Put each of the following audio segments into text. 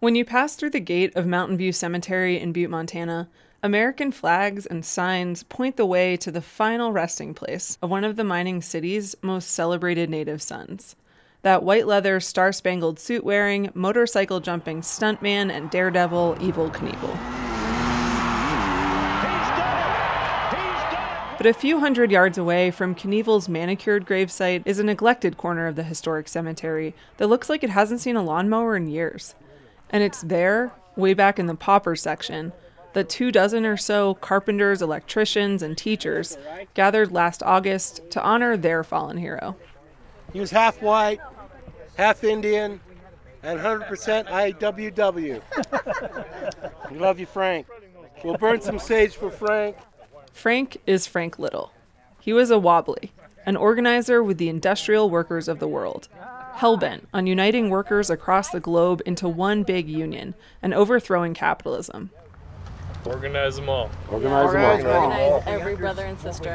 When you pass through the gate of Mountain View Cemetery in Butte, Montana, American flags and signs point the way to the final resting place of one of the mining city's most celebrated native sons. That white leather, star spangled suit wearing, motorcycle jumping stuntman and daredevil Evel Knievel. But a few hundred yards away from Knievel's manicured gravesite is a neglected corner of the historic cemetery that looks like it hasn't seen a lawnmower in years. And it's there, way back in the pauper section, that two dozen or so carpenters, electricians, and teachers gathered last August to honor their fallen hero. He was half white, half Indian, and 100% IWW. we love you, Frank. We'll burn some sage for Frank. Frank is Frank Little. He was a wobbly, an organizer with the industrial workers of the world, hellbent on uniting workers across the globe into one big union and overthrowing capitalism. Organize them all. Organize, them all. Organize every brother and sister.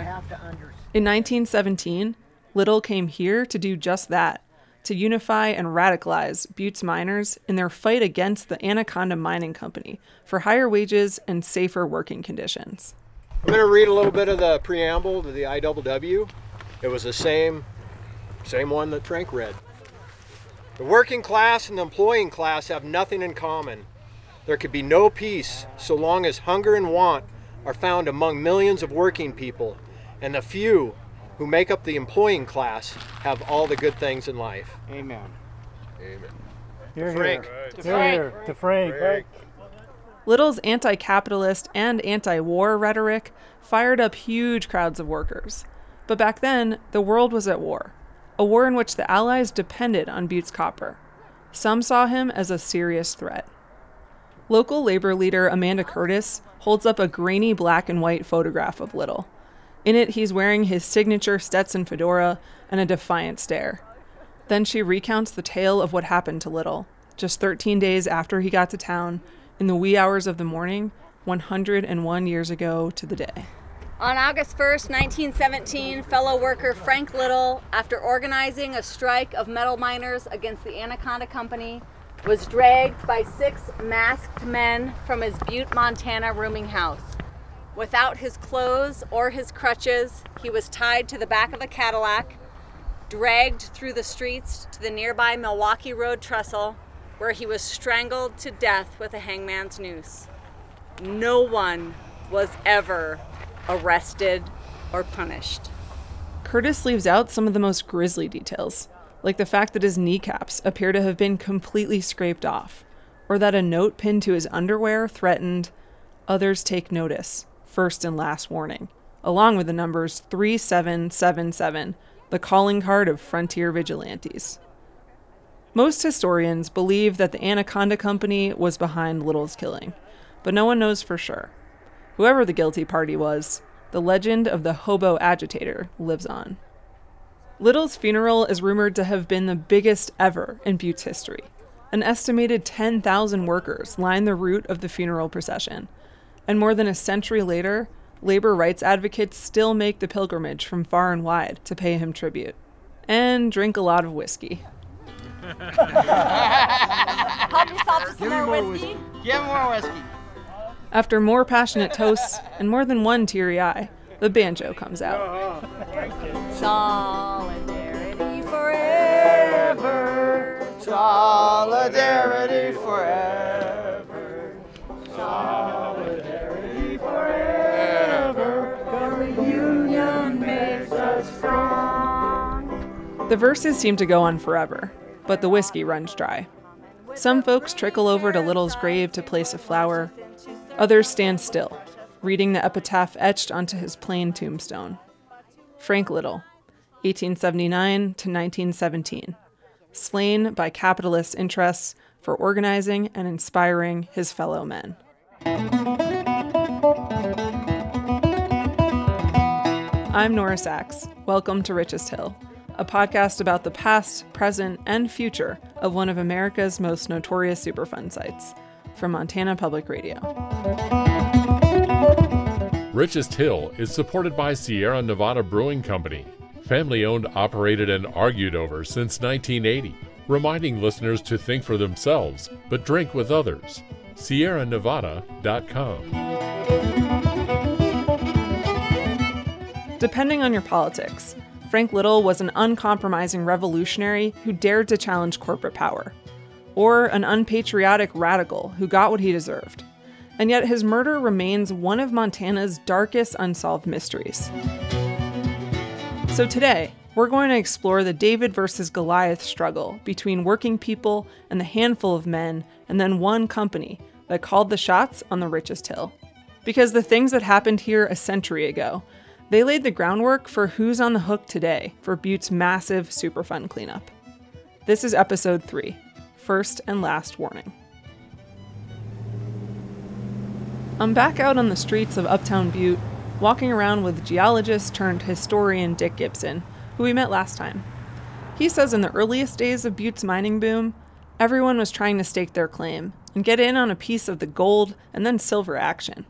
In 1917, Little came here to do just that to unify and radicalize Butte's miners in their fight against the Anaconda Mining Company for higher wages and safer working conditions. I'm going to read a little bit of the preamble to the IWW. It was the same, same one that Frank read. The working class and the employing class have nothing in common. There could be no peace so long as hunger and want are found among millions of working people, and the few who make up the employing class have all the good things in life. Amen. Amen. Here, Frank. here. Here, here. To Frank. Little's anti capitalist and anti war rhetoric fired up huge crowds of workers. But back then, the world was at war, a war in which the Allies depended on Butte's copper. Some saw him as a serious threat. Local labor leader Amanda Curtis holds up a grainy black and white photograph of Little. In it, he's wearing his signature Stetson fedora and a defiant stare. Then she recounts the tale of what happened to Little, just 13 days after he got to town, in the wee hours of the morning, 101 years ago to the day. On August 1st, 1917, fellow worker Frank Little, after organizing a strike of metal miners against the Anaconda Company, was dragged by six masked men from his Butte, Montana rooming house. Without his clothes or his crutches, he was tied to the back of a Cadillac, dragged through the streets to the nearby Milwaukee Road trestle, where he was strangled to death with a hangman's noose. No one was ever arrested or punished. Curtis leaves out some of the most grisly details, like the fact that his kneecaps appear to have been completely scraped off, or that a note pinned to his underwear threatened, Others take notice, first and last warning, along with the numbers 3777, the calling card of frontier vigilantes. Most historians believe that the Anaconda Company was behind Little's killing, but no one knows for sure. Whoever the guilty party was, the legend of the hobo agitator lives on. Little's funeral is rumored to have been the biggest ever in Butte's history. An estimated 10,000 workers lined the route of the funeral procession. And more than a century later, labor rights advocates still make the pilgrimage from far and wide to pay him tribute. And drink a lot of whiskey. Help yourself to some more whiskey. Give him more whiskey. After more passionate toasts and more than one teary eye, the banjo comes out. Solidarity forever. Solidarity forever. Solidarity forever. The union makes us strong. The verses seem to go on forever, but the whiskey runs dry. Some folks trickle over to Little's grave to place a flower. Others stand still, reading the epitaph etched onto his plain tombstone. Frank Little, 1879 to 1917, slain by capitalist interests for organizing and inspiring his fellow men. I'm Nora Saks. Welcome to Richest Hill, a podcast about the past, present, and future of one of America's most notorious Superfund sites from Montana Public Radio. Richest Hill is supported by Sierra Nevada Brewing Company, family owned, operated, and argued over since 1980. reminding listeners to think for themselves, but drink with others. SierraNevada.com. Depending on your politics, Frank Little was an uncompromising revolutionary who dared to challenge corporate power, or an unpatriotic radical who got what he deserved. And yet his murder remains one of Montana's darkest unsolved mysteries. So today, we're going to explore the David versus Goliath struggle between working people and the handful of men, and then one company that called the shots on the richest hill. Because the things that happened here a century ago, they laid the groundwork for who's on the hook today for Butte's massive Superfund cleanup. This is episode 3 First and Last Warning. I'm back out on the streets of Uptown Butte, walking around with geologist turned historian Dick Gibson, who we met last time. He says in the earliest days of Butte's mining boom, everyone was trying to stake their claim and get in on a piece of the gold and then silver action,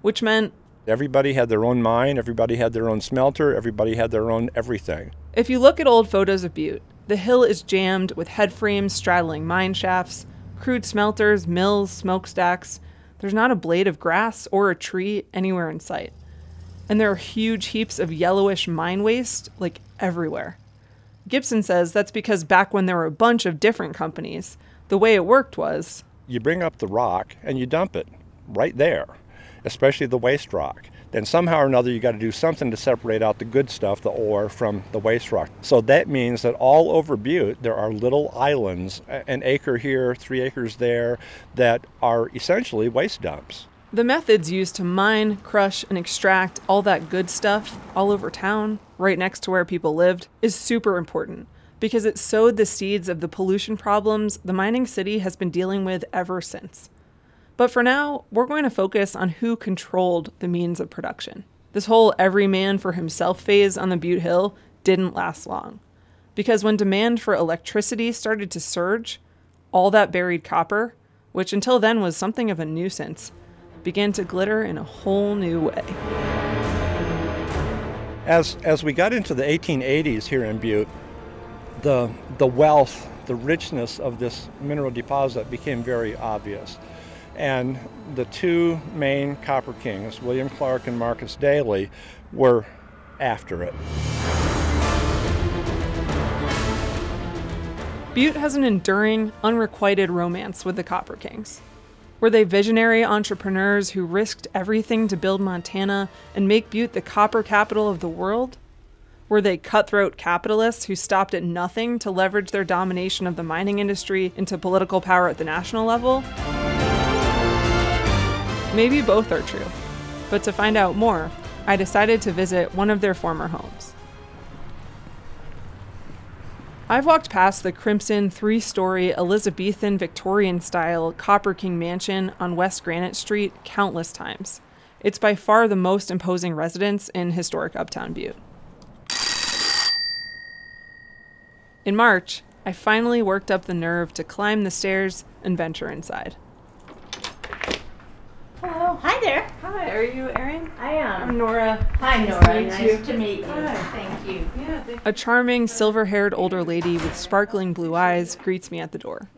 which meant Everybody had their own mine, everybody had their own smelter, everybody had their own everything. if you look at old photos of Butte, the hill is jammed with headframes straddling mine shafts, crude smelters, mills, smokestacks. There's not a blade of grass or a tree anywhere in sight. And there are huge heaps of yellowish mine waste, like everywhere. Gibson says that's because back when there were a bunch of different companies, the way it worked was You bring up the rock and you dump it right there, especially the waste rock. Then somehow or another you got to do something to separate out the good stuff, the ore, from the waste rock. So that means that all over Butte there are little islands, an acre here, three acres there, that are essentially waste dumps. The methods used to mine, crush, and extract all that good stuff all over town, right next to where people lived, is super important because it sowed the seeds of the pollution problems the mining city has been dealing with ever since. But for now, we're going to focus on who controlled the means of production. This whole every man for himself phase on the Butte Hill didn't last long. Because when demand for electricity started to surge, all that buried copper, which until then was something of a nuisance, began to glitter in a whole new way. As, as we got into the 1880s here in Butte, the, the wealth, the richness of this mineral deposit became very obvious. And the two main copper kings, William Clark and Marcus Daly, were after it. Butte has an enduring, unrequited romance with the Copper Kings. Were they visionary entrepreneurs who risked everything to build Montana and make Butte the copper capital of the world? Were they cutthroat capitalists who stopped at nothing to leverage their domination of the mining industry into political power at the national level? Maybe both are true. But to find out more, I decided to visit one of their former homes. I've walked past the crimson three story Elizabethan Victorian style Copper King mansion on West Granite Street countless times. It's by far the most imposing residence in historic Uptown Butte. In March, I finally worked up the nerve to climb the stairs and venture inside. Hello. Hi there. Hi, are you Erin? I am. I'm Nora. Hi, Nice Nora. to meet nice you. to meet you. Hi. Thank you. A charming, silver haired older lady with sparkling blue eyes greets me at the door.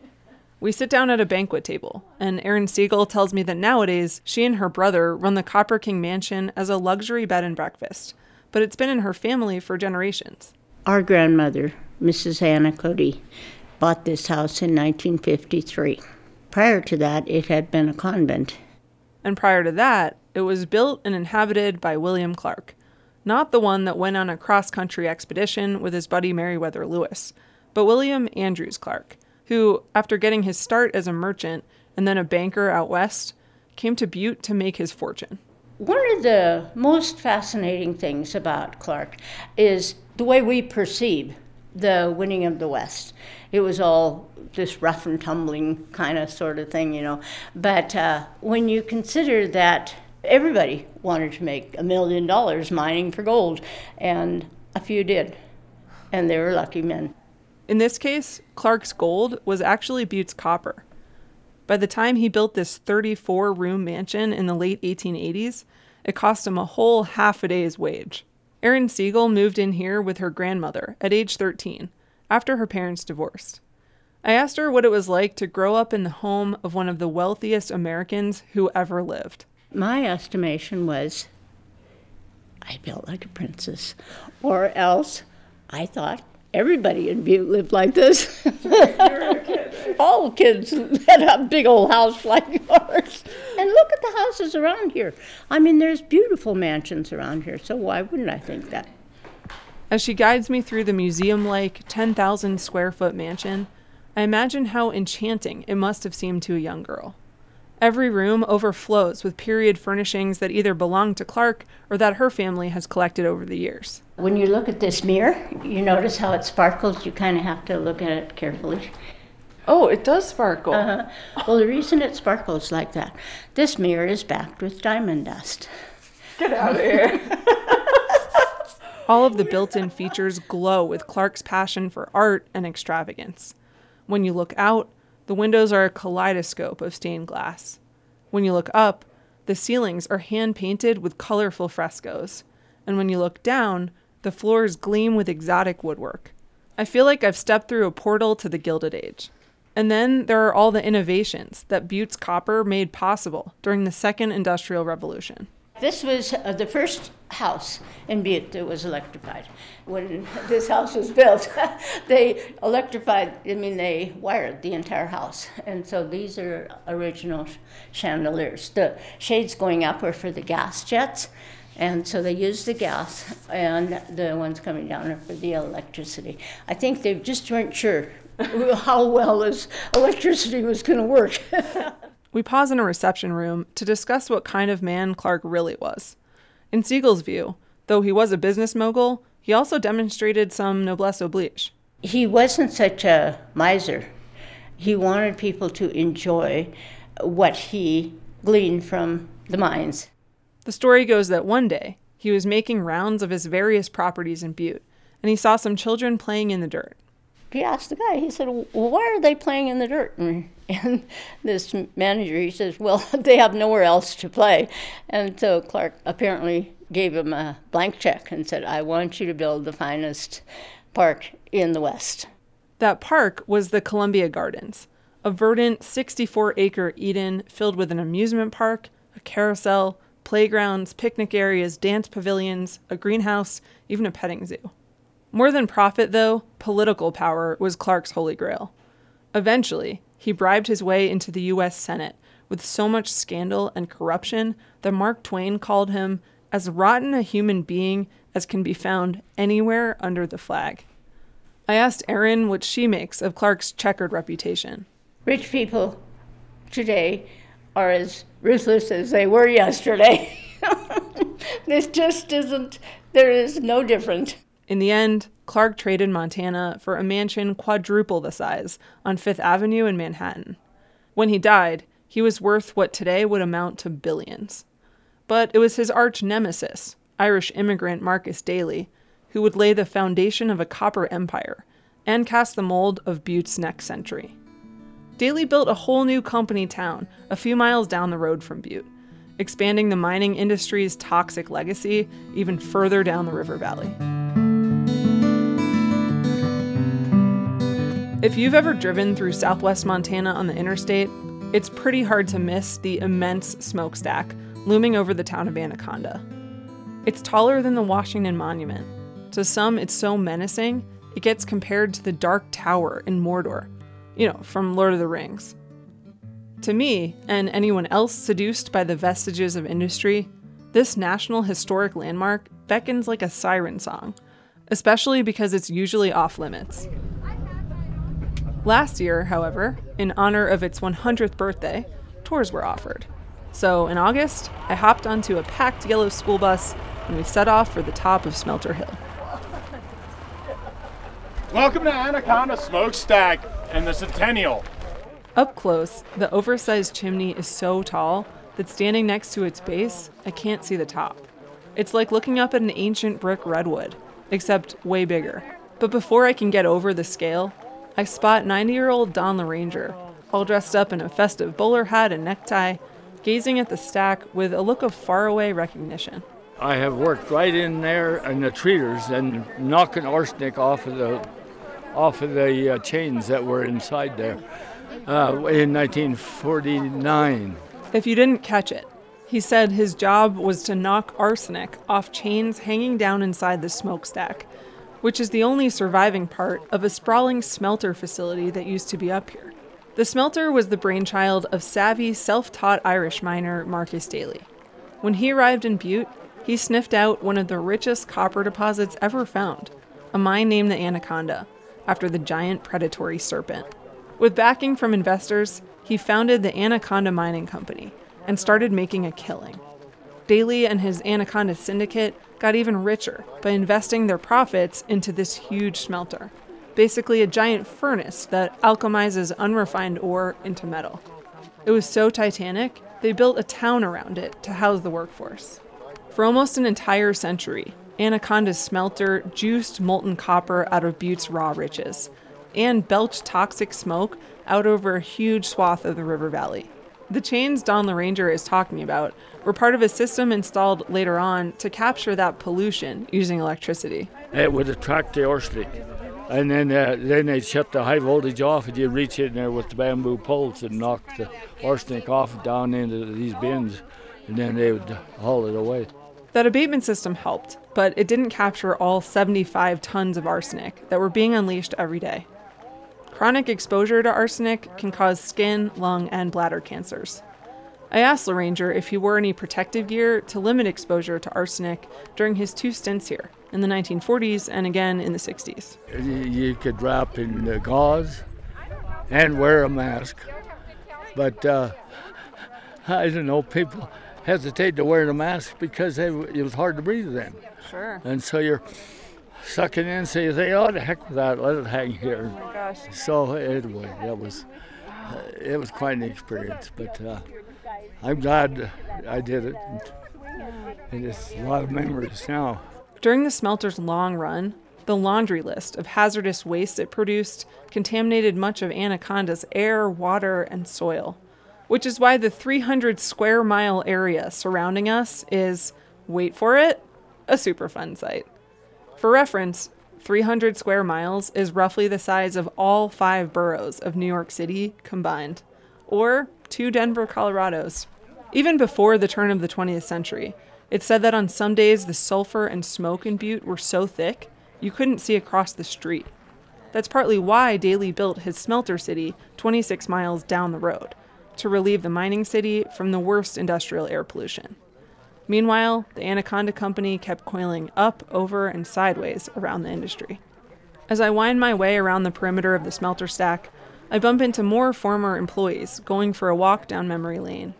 We sit down at a banquet table, and Erin Sigl tells me that nowadays she and her brother run the Copper King Mansion as a luxury bed and breakfast, but it's been in her family for generations. Our grandmother, Mrs. Anna Cody, bought this house in 1953. Prior to that, it had been a convent. And prior to that, it was built and inhabited by William Clark, not the one that went on a cross country expedition with his buddy Meriwether Lewis, but William Andrews Clark, who, after getting his start as a merchant and then a banker out west, came to Butte to make his fortune. One of the most fascinating things about Clark is the way we perceive the winning of the West. It was all this rough and tumbling kind of sort of thing, you know. But uh, when you consider that everybody wanted to make a million dollars mining for gold, and a few did, and they were lucky men. In this case, Clark's gold was actually Butte's copper. By the time he built this 34 room mansion in the late 1880s, it cost him a whole half a day's wage. Erin Sigl moved in here with her grandmother at age 13 after her parents divorced. I asked her what it was like to grow up in the home of one of the wealthiest Americans who ever lived. My estimation was I felt like a princess, or else I thought everybody in Butte lived like this. All kids had a big old house like yours. And look at the houses around here. I mean, there's beautiful mansions around here, so why wouldn't I think that? As she guides me through the museum like 10,000 square foot mansion, I imagine how enchanting it must have seemed to a young girl. Every room overflows with period furnishings that either belong to Clark or that her family has collected over the years. When you look at this mirror, you notice how it sparkles. You kind of have to look at it carefully. Oh, it does sparkle. Uh-huh. Well, the reason it sparkles like that, this mirror is backed with diamond dust. Get out of here. All of the built in features glow with Clark's passion for art and extravagance. When you look out, the windows are a kaleidoscope of stained glass. When you look up, the ceilings are hand painted with colorful frescoes. And when you look down, the floors gleam with exotic woodwork. I feel like I've stepped through a portal to the Gilded Age. And then there are all the innovations that Butte's copper made possible during the Second Industrial Revolution. This was uh, the first house in Butte that was electrified. When this house was built, they electrified, I mean, they wired the entire house. And so these are original chandeliers. The shades going up are for the gas jets. And so they used the gas, and the ones coming down are for the electricity. I think they just weren't sure how well this electricity was going to work. We pause in a reception room to discuss what kind of man Clark really was. In Sigl's view, though he was a business mogul, he also demonstrated some noblesse oblige. He wasn't such a miser. He wanted people to enjoy what he gleaned from the mines. The story goes that one day he was making rounds of his various properties in Butte, and he saw some children playing in the dirt. He asked the guy, he said, Why are they playing in the dirt? And, and this manager, he says, Well, they have nowhere else to play. And so Clark apparently gave him a blank check and said, I want you to build the finest park in the West. That park was the Columbia Gardens, a verdant 64 acre Eden filled with an amusement park, a carousel, playgrounds, picnic areas, dance pavilions, a greenhouse, even a petting zoo. More than profit, though, political power was Clark's holy grail. Eventually, he bribed his way into the U.S. Senate with so much scandal and corruption that Mark Twain called him as rotten a human being as can be found anywhere under the flag. I asked Erin what she makes of Clark's checkered reputation. Rich people today are as ruthless as they were yesterday. this just isn't, there is no difference. In the end, Clark traded Montana for a mansion quadruple the size on Fifth Avenue in Manhattan. When he died, he was worth what today would amount to billions. But it was his arch nemesis, Irish immigrant Marcus Daly, who would lay the foundation of a copper empire and cast the mold of Butte's next century. Daly built a whole new company town a few miles down the road from Butte, expanding the mining industry's toxic legacy even further down the river valley. If you've ever driven through southwest Montana on the interstate, it's pretty hard to miss the immense smokestack looming over the town of Anaconda. It's taller than the Washington Monument. To some, it's so menacing, it gets compared to the Dark Tower in Mordor, you know, from Lord of the Rings. To me, and anyone else seduced by the vestiges of industry, this National Historic Landmark beckons like a siren song, especially because it's usually off limits. Last year, however, in honor of its 100th birthday, tours were offered. So in August, I hopped onto a packed yellow school bus and we set off for the top of Smelter Hill. Welcome to Anaconda Smokestack and the Centennial. Up close, the oversized chimney is so tall that standing next to its base, I can't see the top. It's like looking up at an ancient brick redwood, except way bigger. But before I can get over the scale, I spot 90 year old Don LaRanger, all dressed up in a festive bowler hat and necktie, gazing at the stack with a look of faraway recognition. I have worked right in there in the treaters and knocking arsenic off of the off of the uh, chains that were inside there uh, in 1949. If you didn't catch it, he said his job was to knock arsenic off chains hanging down inside the smokestack, which is the only surviving part of a sprawling smelter facility that used to be up here. The smelter was the brainchild of savvy, self taught Irish miner Marcus Daly. When he arrived in Butte, he sniffed out one of the richest copper deposits ever found, a mine named the Anaconda, after the giant predatory serpent. With backing from investors, he founded the Anaconda Mining Company and started making a killing. Daly and his Anaconda syndicate got even richer by investing their profits into this huge smelter, basically a giant furnace that alchemizes unrefined ore into metal. It was so titanic, they built a town around it to house the workforce. For almost an entire century, Anaconda's smelter juiced molten copper out of Butte's raw riches and belched toxic smoke out over a huge swath of the river valley. The chains Don LaRanger is talking about were part of a system installed later on to capture that pollution using electricity. It would attract the arsenic. And then, uh, then they'd shut the high voltage off, and you'd reach in there with the bamboo poles and knock the arsenic off down into these bins, and then they would haul it away. That abatement system helped, but it didn't capture all 75 tons of arsenic that were being unleashed every day. Chronic exposure to arsenic can cause skin, lung, and bladder cancers. I asked LaRanger if he wore any protective gear to limit exposure to arsenic during his two stints here in the 1940s and again in the 60s. You could wrap in gauze and wear a mask, but uh, I don't know, people hesitate to wear the mask because they, it was hard to breathe then. Sure. And so you're sucking in, so you think, oh, the heck with that, let it hang here. Oh my gosh. So anyway, that was uh, it was quite an experience, but uh, I'm glad I did it, and it's a lot of memories now. During the smelter's long run, the laundry list of hazardous waste it produced contaminated much of Anaconda's air, water, and soil, which is why the 300 square mile area surrounding us is, wait for it, a Superfund site. For reference, 300 square miles is roughly the size of all five boroughs of New York City combined, or two Denver, Colorados. Even before the turn of the 20th century, it's said that on some days the sulfur and smoke in Butte were so thick you couldn't see across the street. That's partly why Daly built his smelter city 26 miles down the road, to relieve the mining city from the worst industrial air pollution. Meanwhile, the Anaconda Company kept coiling up, over, and sideways around the industry. As I wind my way around the perimeter of the smelter stack, I bump into more former employees going for a walk down memory lane.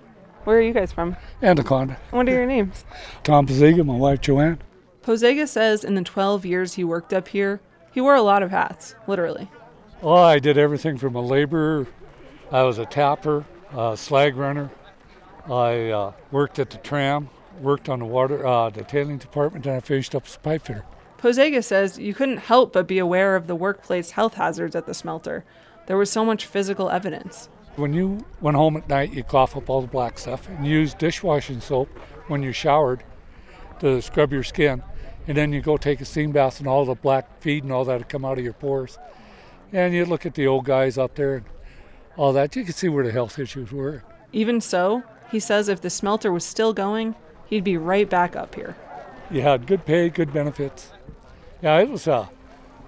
Where are you guys from? Anaconda. What are your names? Tom Posega, my wife Joanne. Posega says in the 12 years he worked up here, he wore a lot of hats, literally. Oh, I did everything from a laborer. I was a tapper, a slag runner. I uh, worked at the tram, worked on the water, uh, the tailing department, and I finished up as a pipe fitter. Posega says you couldn't help but be aware of the workplace health hazards at the smelter. There was so much physical evidence. When you went home at night, you cough up all the black stuff and use dishwashing soap when you showered to scrub your skin. And then you go take a steam bath and all the black feed and all that would come out of your pores. And you look at the old guys up there and all that. You can see where the health issues were. Even so, he says if the smelter was still going, he'd be right back up here. You had good pay, good benefits. Yeah, it was a,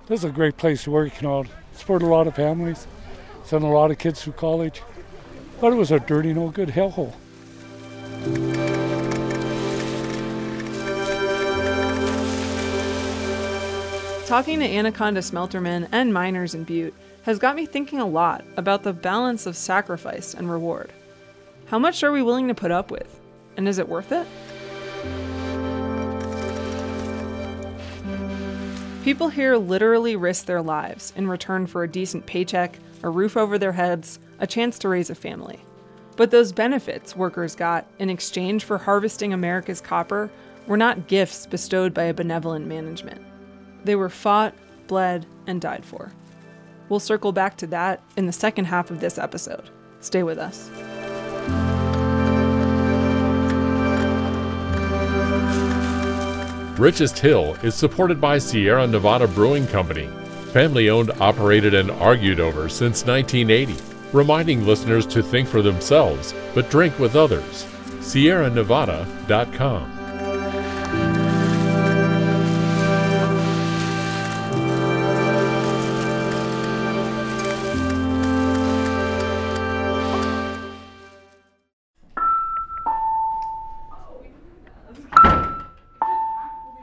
it was a great place to work. You know, supported a lot of families, sent a lot of kids through college. But it was a dirty, no good hellhole. Talking to Anaconda smeltermen and miners in Butte has got me thinking a lot about the balance of sacrifice and reward. How much are we willing to put up with? And is it worth it? People here literally risk their lives in return for a decent paycheck, a roof over their heads, a chance to raise a family. But those benefits workers got in exchange for harvesting America's copper were not gifts bestowed by a benevolent management. They were fought, bled, and died for. We'll circle back to that in the second half of this episode. Stay with us. Richest Hill is supported by Sierra Nevada Brewing Company. family owned, operated, and argued over since 1980, reminding listeners to think for themselves but drink with others. SierraNevada.com.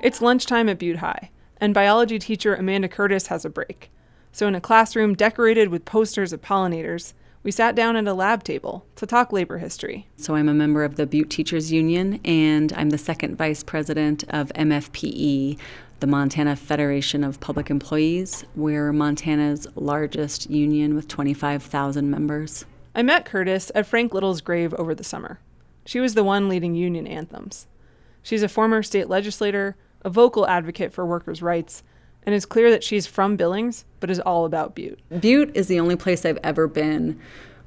It's lunchtime at Butte High, and biology teacher Amanda Curtis has a break. So, in a classroom decorated with posters of pollinators, we sat down at a lab table to talk labor history. So, I'm a member of the Butte Teachers Union, and I'm the second vice president of MFPE, the Montana Federation of Public Employees. We're Montana's largest union with 25,000 members. I met Curtis at Frank Little's grave over the summer. She was the one leading union anthems. She's a former state legislator, a vocal advocate for workers' rights, and it's clear that she's from Billings, but is all about Butte. Butte is the only place I've ever been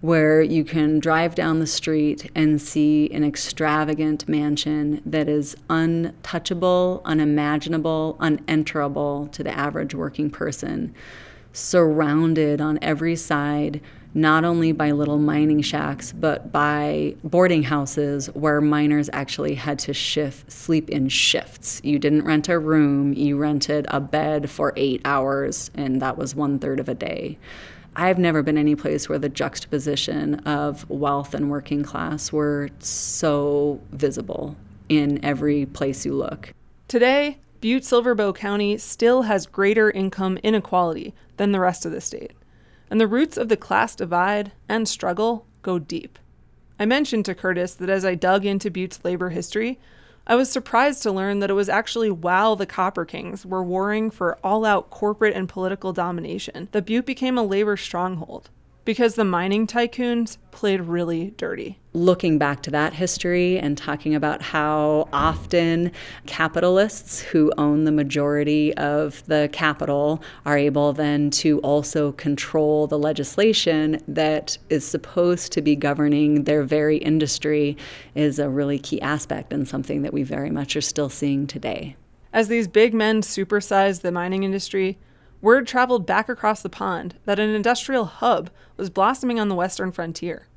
where you can drive down the street and see an extravagant mansion that is untouchable, unimaginable, unenterable to the average working person, surrounded on every side not only by little mining shacks, but by boarding houses where miners actually had to shift, sleep in shifts. You didn't rent a room, you rented a bed for eight hours, and that was one third of a day. I've never been any place where the juxtaposition of wealth and working class were so visible in every place you look. Today, Butte Silver Bow County still has greater income inequality than the rest of the state and the roots of the class divide and struggle go deep. I mentioned to Curtis that as I dug into Butte's labor history, I was surprised to learn that it was actually while the Copper Kings were warring for all out corporate and political domination that Butte became a labor stronghold because the mining tycoons played really dirty. Looking back to that history and talking about how often capitalists who own the majority of the capital are able then to also control the legislation that is supposed to be governing their very industry is a really key aspect and something that we very much are still seeing today. As these big men supersize the mining industry, word traveled back across the pond that an industrial hub was blossoming on the western frontier.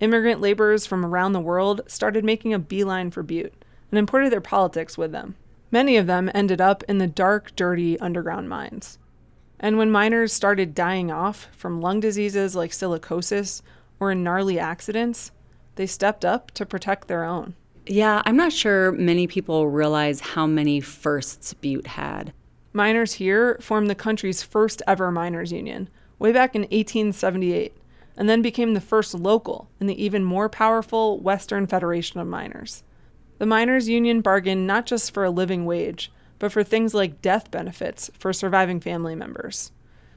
Immigrant laborers from around the world started making a beeline for Butte and imported their politics with them. Many of them ended up in the dark, dirty underground mines. And when miners started dying off from lung diseases like silicosis or in gnarly accidents, they stepped up to protect their own. Yeah, I'm not sure many people realize how many firsts Butte had. Miners here formed the country's first ever miners' union, way back in 1878, and then became the first local in the even more powerful Western Federation of Miners. The miners' union bargained not just for a living wage, but for things like death benefits for surviving family members.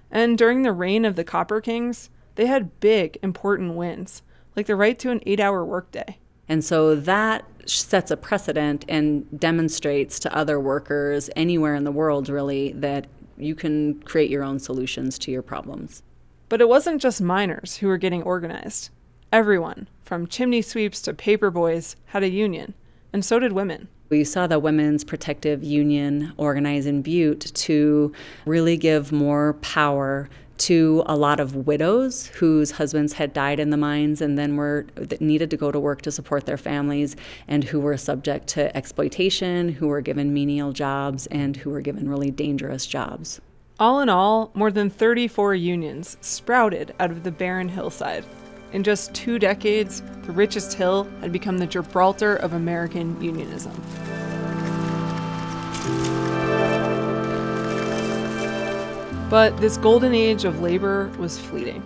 And during the reign of the Copper Kings, they had big, important wins, like the right to an eight hour workday. And so that sets a precedent and demonstrates to other workers anywhere in the world, really, that you can create your own solutions to your problems. But it wasn't just miners who were getting organized. Everyone, from chimney sweeps to paper boys, had a union, and so did women. We saw the Women's Protective Union organize in Butte to really give more power to a lot of widows whose husbands had died in the mines and then were needed to go to work to support their families and who were subject to exploitation, who were given menial jobs and who were given really dangerous jobs. All in all, more than 34 unions sprouted out of the barren hillside. In just two decades, the richest hill had become the Gibraltar of American unionism. But this golden age of labor was fleeting.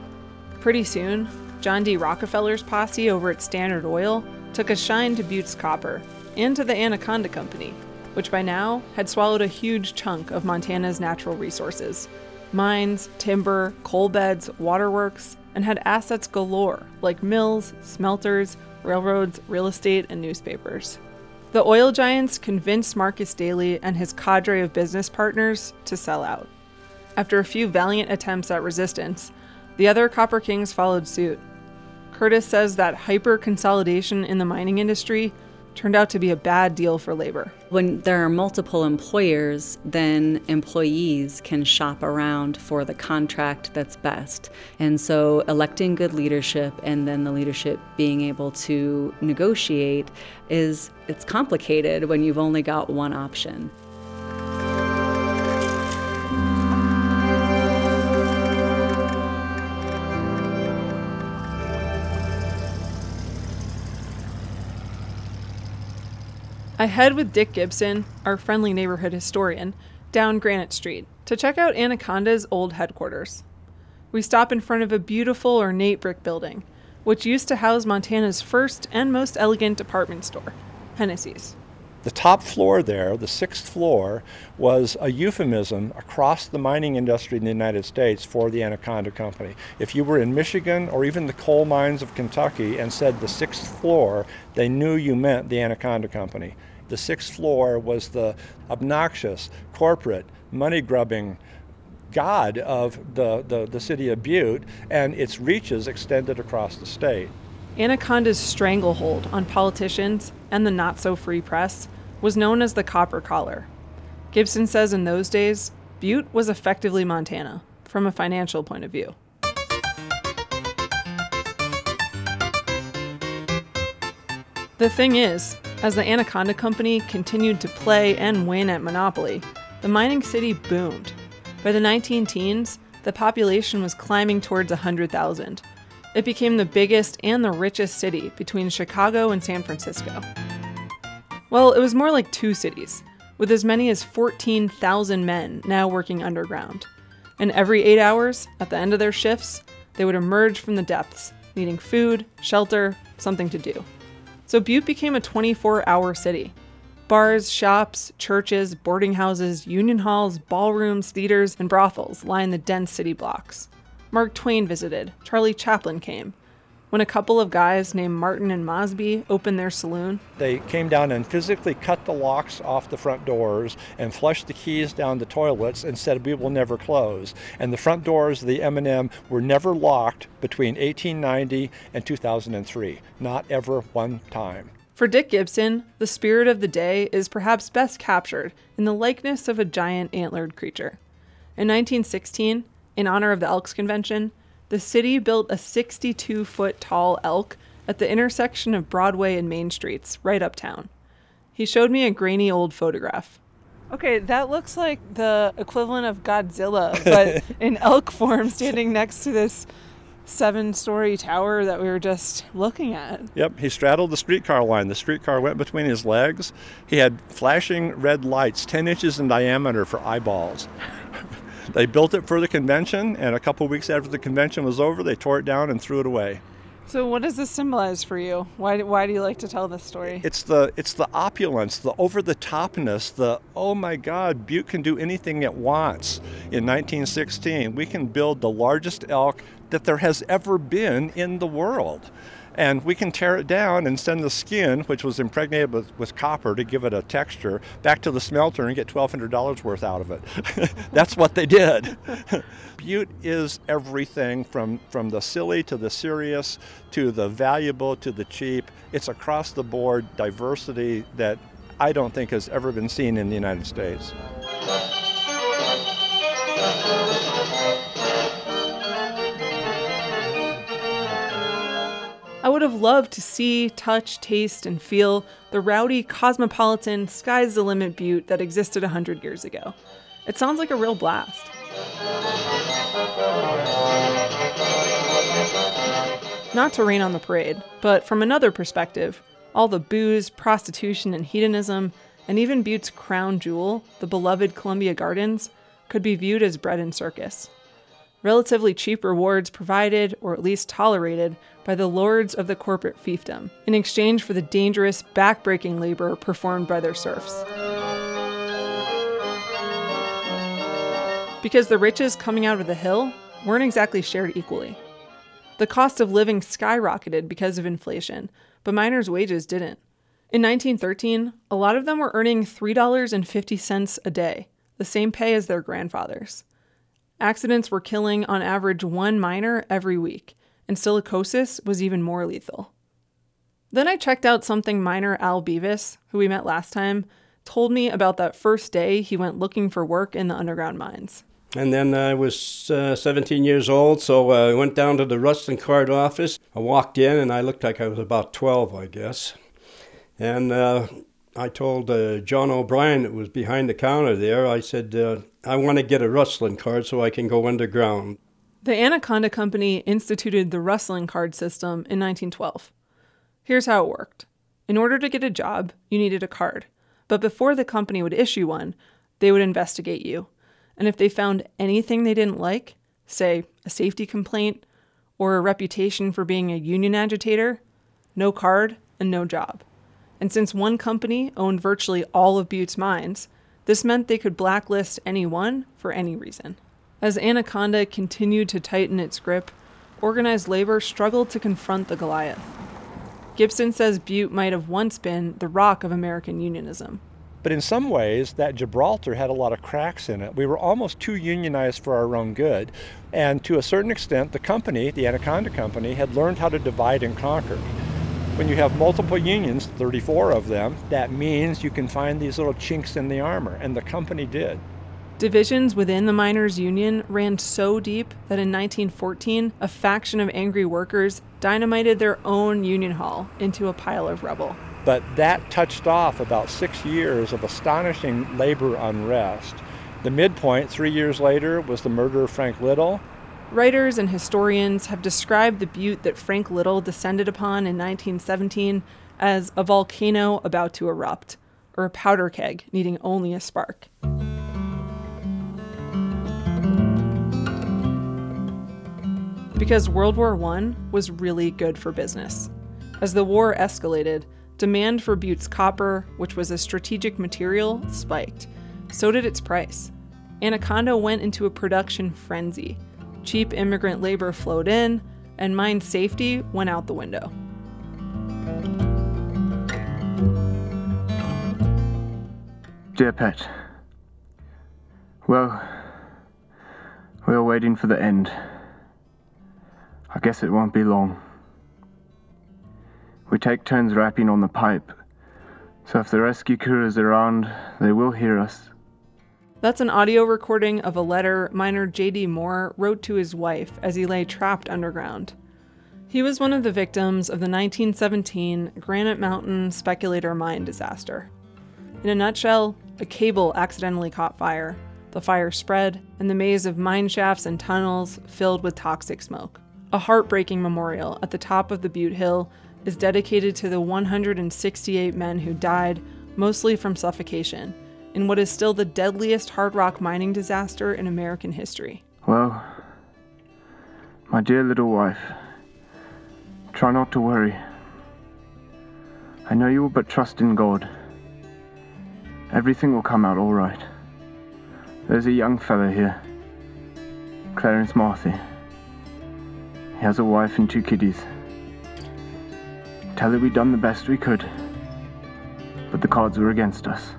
Pretty soon, John D. Rockefeller's posse over at Standard Oil took a shine to Butte's copper and to the Anaconda Company, which by now had swallowed a huge chunk of Montana's natural resources mines, timber, coal beds, waterworks, and had assets galore like mills, smelters, railroads, real estate, and newspapers. The oil giants convinced Marcus Daly and his cadre of business partners to sell out. After a few valiant attempts at resistance, the other Copper Kings followed suit. Curtis says that hyper consolidation in the mining industry turned out to be a bad deal for labor. When there are multiple employers, then employees can shop around for the contract that's best. And so electing good leadership and then the leadership being able to negotiate is it's complicated when you've only got one option. I head with Dick Gibson, our friendly neighborhood historian, down Granite Street to check out Anaconda's old headquarters. We stop in front of a beautiful ornate brick building, which used to house Montana's first and most elegant department store, Hennessy's. The top floor there, the sixth floor, was a euphemism across the mining industry in the United States for the Anaconda Company. If you were in Michigan or even the coal mines of Kentucky and said the sixth floor, they knew you meant the Anaconda Company. The sixth floor was the obnoxious, corporate, money grubbing god of the, the, the city of Butte, and its reaches extended across the state. Anaconda's stranglehold on politicians and the not so free press was known as the copper collar. Gibson says in those days, Butte was effectively Montana from a financial point of view. The thing is, as the Anaconda Company continued to play and win at Monopoly, the mining city boomed. By the 19 teens, the population was climbing towards 100,000. It became the biggest and the richest city between Chicago and San Francisco. Well, it was more like two cities, with as many as 14,000 men now working underground. And every eight hours, at the end of their shifts, they would emerge from the depths, needing food, shelter, something to do. So Butte became a 24 hour city. Bars, shops, churches, boarding houses, union halls, ballrooms, theaters, and brothels line the dense city blocks. Mark Twain visited, Charlie Chaplin came. When a couple of guys named Martin and Mosby opened their saloon, they came down and physically cut the locks off the front doors and flushed the keys down the toilets and said we will never close. And the front doors of the M&M were never locked between 1890 and 2003, not ever one time. For Dick Gibson, the spirit of the day is perhaps best captured in the likeness of a giant antlered creature. In 1916, in honor of the Elks Convention, the city built a 62 foot tall elk at the intersection of Broadway and Main Streets, right uptown. He showed me a grainy old photograph. Okay, that looks like the equivalent of Godzilla, but in elk form, standing next to this seven story tower that we were just looking at. Yep, he straddled the streetcar line. The streetcar went between his legs. He had flashing red lights 10 inches in diameter for eyeballs. They built it for the convention, and a couple weeks after the convention was over, they tore it down and threw it away. So, what does this symbolize for you? Why, why do you like to tell this story? It's the it's the opulence, the over the topness, the oh my God, Butte can do anything it wants. In 1916, we can build the largest elk that there has ever been in the world and we can tear it down and send the skin, which was impregnated with, with copper to give it a texture, back to the smelter and get $1,200 worth out of it. That's what they did. Butte is everything from, from the silly to the serious to the valuable to the cheap. It's across the board diversity that I don't think has ever been seen in the United States. I would have loved to see, touch, taste, and feel the rowdy, cosmopolitan, sky's the limit butte that existed 100 years ago. It sounds like a real blast. Not to rain on the parade, but from another perspective, all the booze, prostitution, and hedonism, and even Butte's crown jewel, the beloved Columbia Gardens, could be viewed as bread and circus relatively cheap rewards provided, or at least tolerated, by the lords of the corporate fiefdom in exchange for the dangerous, backbreaking labor performed by their serfs. Because the riches coming out of the hill weren't exactly shared equally. The cost of living skyrocketed because of inflation, but miners' wages didn't. In 1913, a lot of them were earning $3.50 a day, the same pay as their grandfathers. Accidents were killing on average one miner every week, and silicosis was even more lethal. Then I checked out something miner Al Beavis, who we met last time, told me about that first day he went looking for work in the underground mines. And then I was uh, 17 years old, so uh, I went down to the Rustling Card office. I walked in and I looked like I was about 12, I guess. And uh, I told uh, John O'Brien, that was behind the counter there, I said, uh, I want to get a rustling card so I can go underground. The Anaconda Company instituted the rustling card system in 1912. Here's how it worked In order to get a job, you needed a card. But before the company would issue one, they would investigate you. And if they found anything they didn't like, say a safety complaint or a reputation for being a union agitator, no card and no job. And since one company owned virtually all of Butte's mines, this meant they could blacklist anyone for any reason. As Anaconda continued to tighten its grip, organized labor struggled to confront the Goliath. Gibson says Butte might have once been the rock of American unionism. But in some ways, that Gibraltar had a lot of cracks in it. We were almost too unionized for our own good. And to a certain extent, the company, the Anaconda Company, had learned how to divide and conquer. When you have multiple unions, 34 of them, that means you can find these little chinks in the armor, and the company did. Divisions within the miners' union ran so deep that in 1914, a faction of angry workers dynamited their own union hall into a pile of rubble. But that touched off about six years of astonishing labor unrest. The midpoint, three years later, was the murder of Frank Little. Writers and historians have described the butte that Frank Little descended upon in 1917 as a volcano about to erupt, or a powder keg needing only a spark. Because World War I was really good for business. As the war escalated, Demand for Butte's copper, which was a strategic material, spiked. So did its price. Anaconda went into a production frenzy. Cheap immigrant labor flowed in, and mine safety went out the window. Dear Pet, well, we are waiting for the end. I guess it won't be long. We take turns rapping on the pipe, so if the rescue crew is around, they will hear us. That's an audio recording of a letter miner J.D. Moore wrote to his wife as he lay trapped underground. He was one of the victims of the 1917 Granite Mountain speculator mine disaster. In a nutshell, a cable accidentally caught fire. The fire spread, and the maze of mine shafts and tunnels filled with toxic smoke. A heartbreaking memorial at the top of the Butte Hill is dedicated to the 168 men who died, mostly from suffocation, in what is still the deadliest hard rock mining disaster in American history. Well, my dear little wife, try not to worry. I know you will but trust in God. Everything will come out all right. There's a young fellow here, Clarence Marthy. He has a wife and two kiddies. Tell her we done the best we could, but the cards were against us.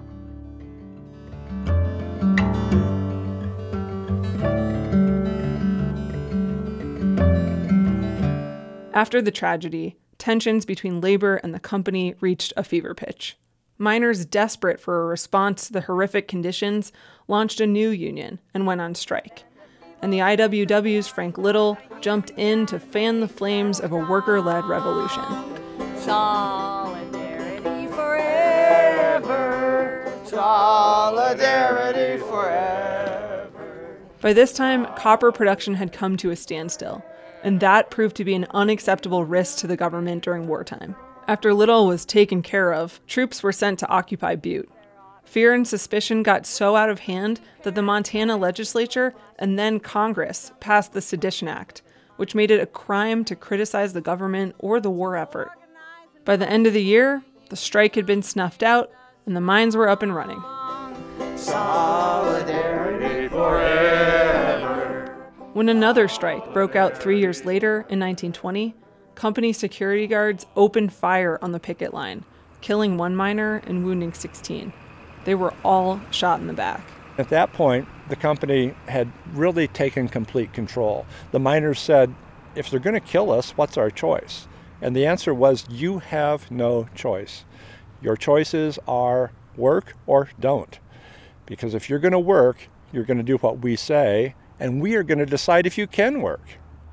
After the tragedy, tensions between labor and the company reached a fever pitch. Miners, desperate for a response to the horrific conditions, launched a new union and went on strike. And the IWW's Frank Little jumped in to fan the flames of a worker led revolution. Solidarity forever. Solidarity forever. By this time, copper production had come to a standstill, and that proved to be an unacceptable risk to the government during wartime. After Little was taken care of, troops were sent to occupy Butte. Fear and suspicion got so out of hand that the Montana legislature and then Congress passed the Sedition Act, which made it a crime to criticize the government or the war effort. By the end of the year, the strike had been snuffed out and the mines were up and running. Solidarity forever. When another strike broke out three years later in 1920, company security guards opened fire on the picket line, killing one miner and wounding 16. They were all shot in the back. At that point, the company had really taken complete control. The miners said, if they're going to kill us, what's our choice? And the answer was you have no choice. Your choices are work or don't. Because if you're going to work, you're going to do what we say, and we are going to decide if you can work.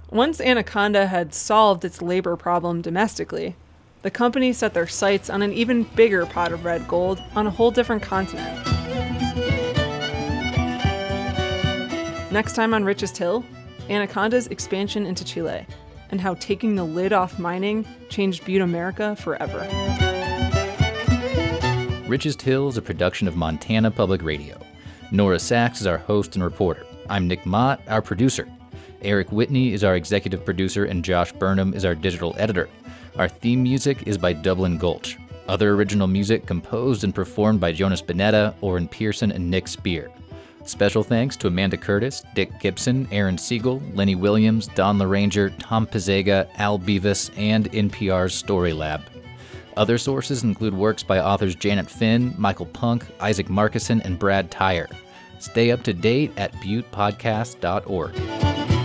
Once Anaconda had solved its labor problem domestically, the company set their sights on an even bigger pot of red gold on a whole different continent. Next time on Richest Hill, Anaconda's expansion into Chile and how taking the lid off mining changed Butte America forever. Richest Hill is a production of Montana Public Radio. Nora Saks is our host and reporter. I'm Nick Mott, our producer. Eric Whitney is our executive producer, and Josh Burnham is our digital editor. Our theme music is by Dublin Gulch. Other original music composed and performed by Jonas Bonnetta, Orrin Pearson, and Nick Spear. Special thanks to Amanda Curtis, Dick Gibson, Aaron Sigl, Lenny Williams, Don LaRanger, Tom Posega, Al Beavis, and NPR's Story Lab. Other sources include works by authors Janet Finn, Michael Punke, Isaac Marcosson, and Brad Tyer. Stay up to date at buttepodcast.org.